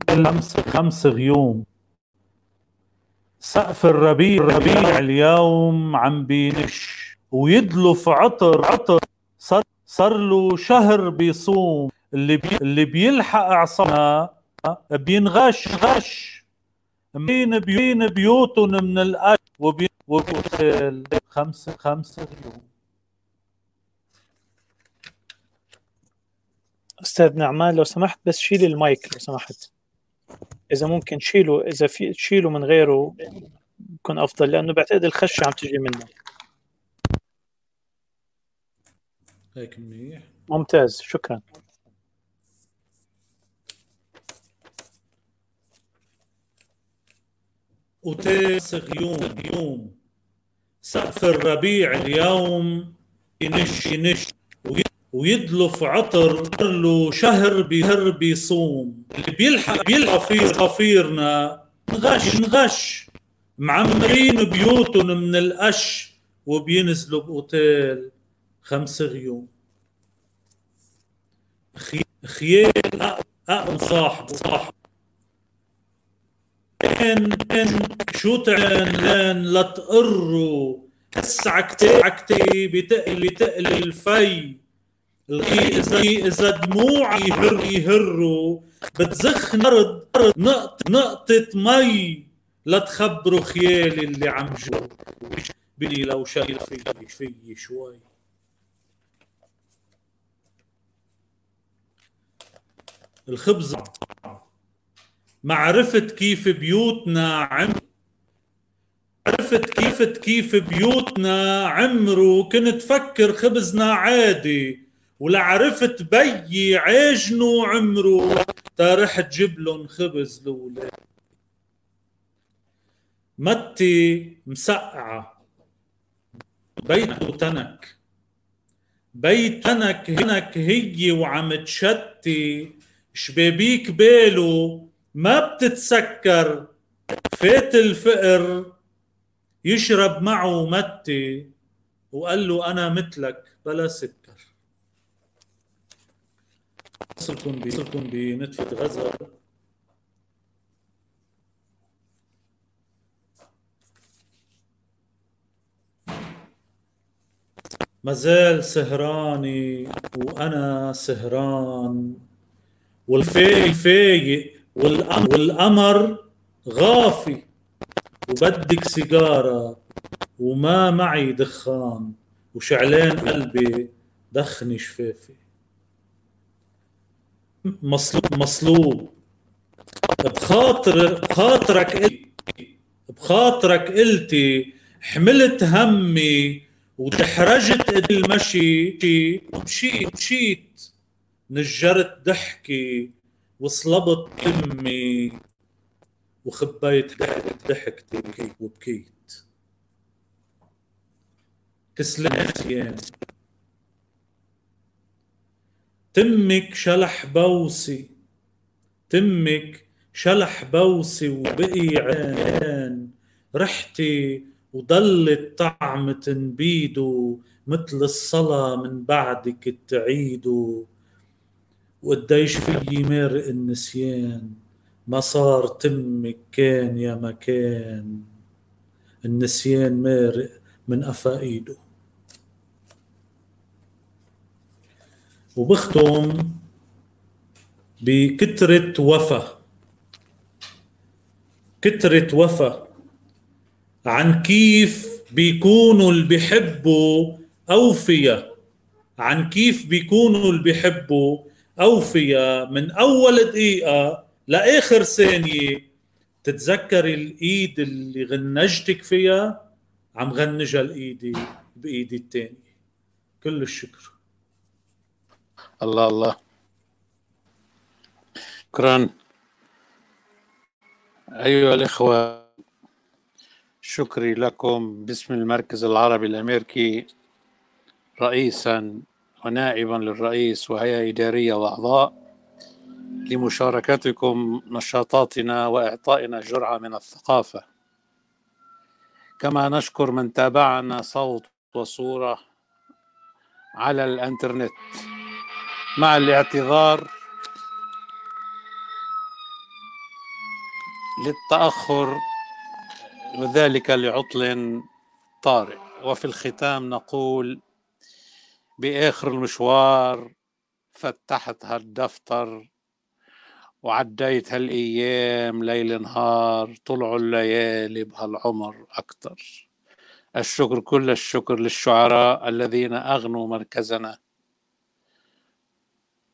خمس خمس غيوم. سقف الربيع الربيع اليوم عم بينش ويدلف عطر عطر صار صار له شهر بيصوم. اللي بي اللي بيلحق أعصابنا بينغش. غش مين بين بيوتهم من الأش وبين وبين خمسة خمسة غيوم أستاذ نعمان لو سمحت بس شيل المايك لو سمحت. إذا ممكن شيله إذا في تشيله من غيره بكون أفضل لأنه بعتقد الخشة عم تجي منه. هيك منيح. ممتاز شكرا. وتيس غيوم يوم سقف الربيع اليوم ينش ينش وي- ويدلف عطر له شهر بهر بيصوم. اللي بيلحق بيلحق في صفيرنا نغش نغش. معمرين بيوتهم من القش وبينزلوا بأوتيل خمس غيوم. خي... خيال أق- أقم صاحبه صاحبه إن إن شو تعلن لأن لا تقروا. حس عكتي عكتي بتقلي تقلي الفي. إذا إذا دموعي يهر يهروا. بتزخ نرد نقط نقطة مي. لا تخبروا خيالي اللي عم جو. بني لو شايل في في شوي. الخبز. ما عرفت كيف بيوتنا عم عرفت كيف كيف بيوتنا عمرو. كنت فكر خبزنا عادي ولا عرفت بيي عجنو عمرو. تا رحت جيب لهم خبز لولاد متي مسقعة. بيته تنك. بيت تنك هنك هي وعم تشتي. شبابيك باله ما بتتسكر فات الفقر يشرب معه متي وقال له أنا مثلك بلا سكر. صرتم بنتفة غزة. مازال سهراني وأنا سهران والفايق فايق والقمر غافي. وبدك سيجارة وما معي دخان. وشعلان قلبي دخني شفافي. مصلوب مصلوب. بخاطر بخاطرك بخاطرك قلتي حملت همي وتحرجت المشي ومشيت مشيت. نجرت ضحكي وصلبت أمي وخبيت ضحكتي وبكيت. تسلمت يا تمك شلح بوسي تمك شلح بوسي وبقي عين رحتي وضلت طعمة بيدو مثل الصلاة من بعدك تعيدو وقديش في مارق النسيان. ما صار تمك كان يا مكان النسيان مارق من أفايده. وبختم بكترة وفا. كترة وفا عن كيف بيكونوا اللي بيحبوا أوفياء. عن كيف بيكونوا اللي بيحبوا أوفياء من أول دقيقة لآخر ثانية. تتذكري الإيد اللي غنجتك فيها؟ عم غنجها الإيدي بإيدي الثانية كل الشكر. الله الله. شكرا. أيها الإخوة شكري لكم. باسم المركز العربي الأمريكي رئيسا ونائبا للرئيس وهيئة إدارية وأعضاء لمشاركتكم نشاطاتنا وإعطائنا جرعة من الثقافة. كما نشكر من تابعنا صوت وصورة على الإنترنت. مع الاعتذار للتأخر وذلك لعطل طارئ. وفي الختام نقول بآخر المشوار فتحت هالدفتر وعديت هالأيام ليل نهار طلعوا الليالي بهالعمر أكتر. الشكر كل الشكر للشعراء الذين أغنوا مركزنا.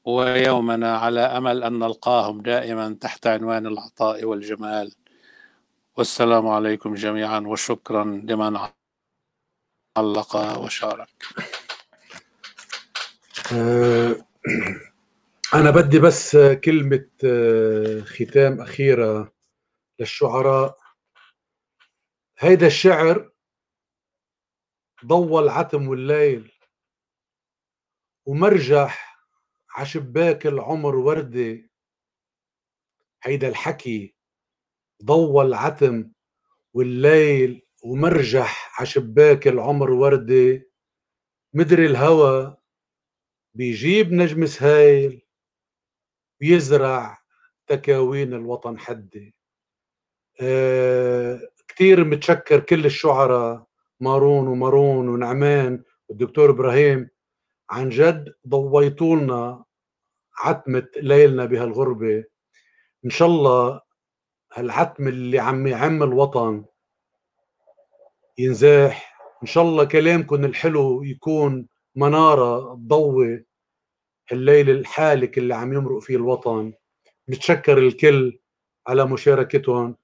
ويومنا على أمل أن نلقاهم دائما تحت عنوان العطاء والجمال. والسلام عليكم جميعا وشكرا لمن علق وشارك. أنا بدي بس كلمة آه، ختام أخيرة للشعراء. هيدا الشعر ضوى العتم والليل ومرجح عشباك العمر وردة. هيدا الحكي ضوى العتم والليل ومرجح عشباك العمر وردة. مدري الهوى بيجيب نجم سهيل ويزرع تكاوين الوطن حدة آه كتير متشكر كل الشعراء مارون ومارون ونعمان والدكتور إبراهيم. عن جد ضويتوا لنا عتمة ليلنا بهالغربة. إن شاء الله هالعتم اللي عم يعم الوطن ينزاح. إن شاء الله كلامكم الحلو يكون منارة تضوي الليل الحالك اللي عم يمرق فيه الوطن. نتشكر الكل على مشاركتهم.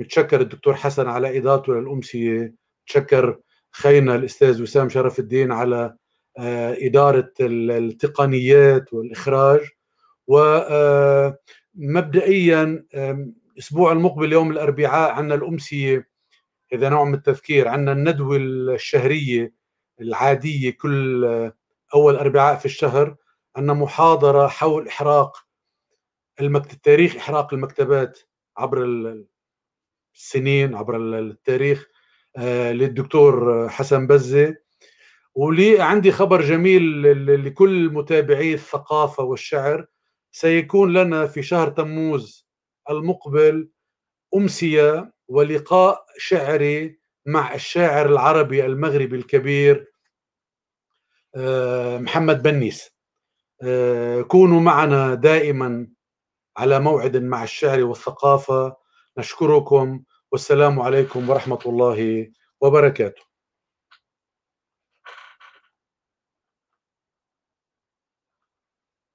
نتشكر الدكتور حسن على إدارته للأمسية. نتشكر خينا الأستاذ وسام شرف الدين على آه، إدارة التقنيات والإخراج. ومبدئيا آه، الأسبوع المقبل يوم الأربعاء عندنا الأمسية إذا نوع من التذكير عندنا الندوة الشهرية العادية كل أول أربعاء في الشهر عندنا محاضرة حول إحراق المكتب تاريخ إحراق المكتبات عبر السنين عبر التاريخ آه، للدكتور حسن بزة. ولي عندي خبر جميل لكل متابعي الثقافة والشعر. سيكون لنا في شهر تموز المقبل أمسية ولقاء شعري مع الشاعر العربي المغربي الكبير محمد بنيس آه، كونوا معنا دائما على موعد مع الشعر والثقافة. نشكركم والسلام عليكم ورحمة الله وبركاته.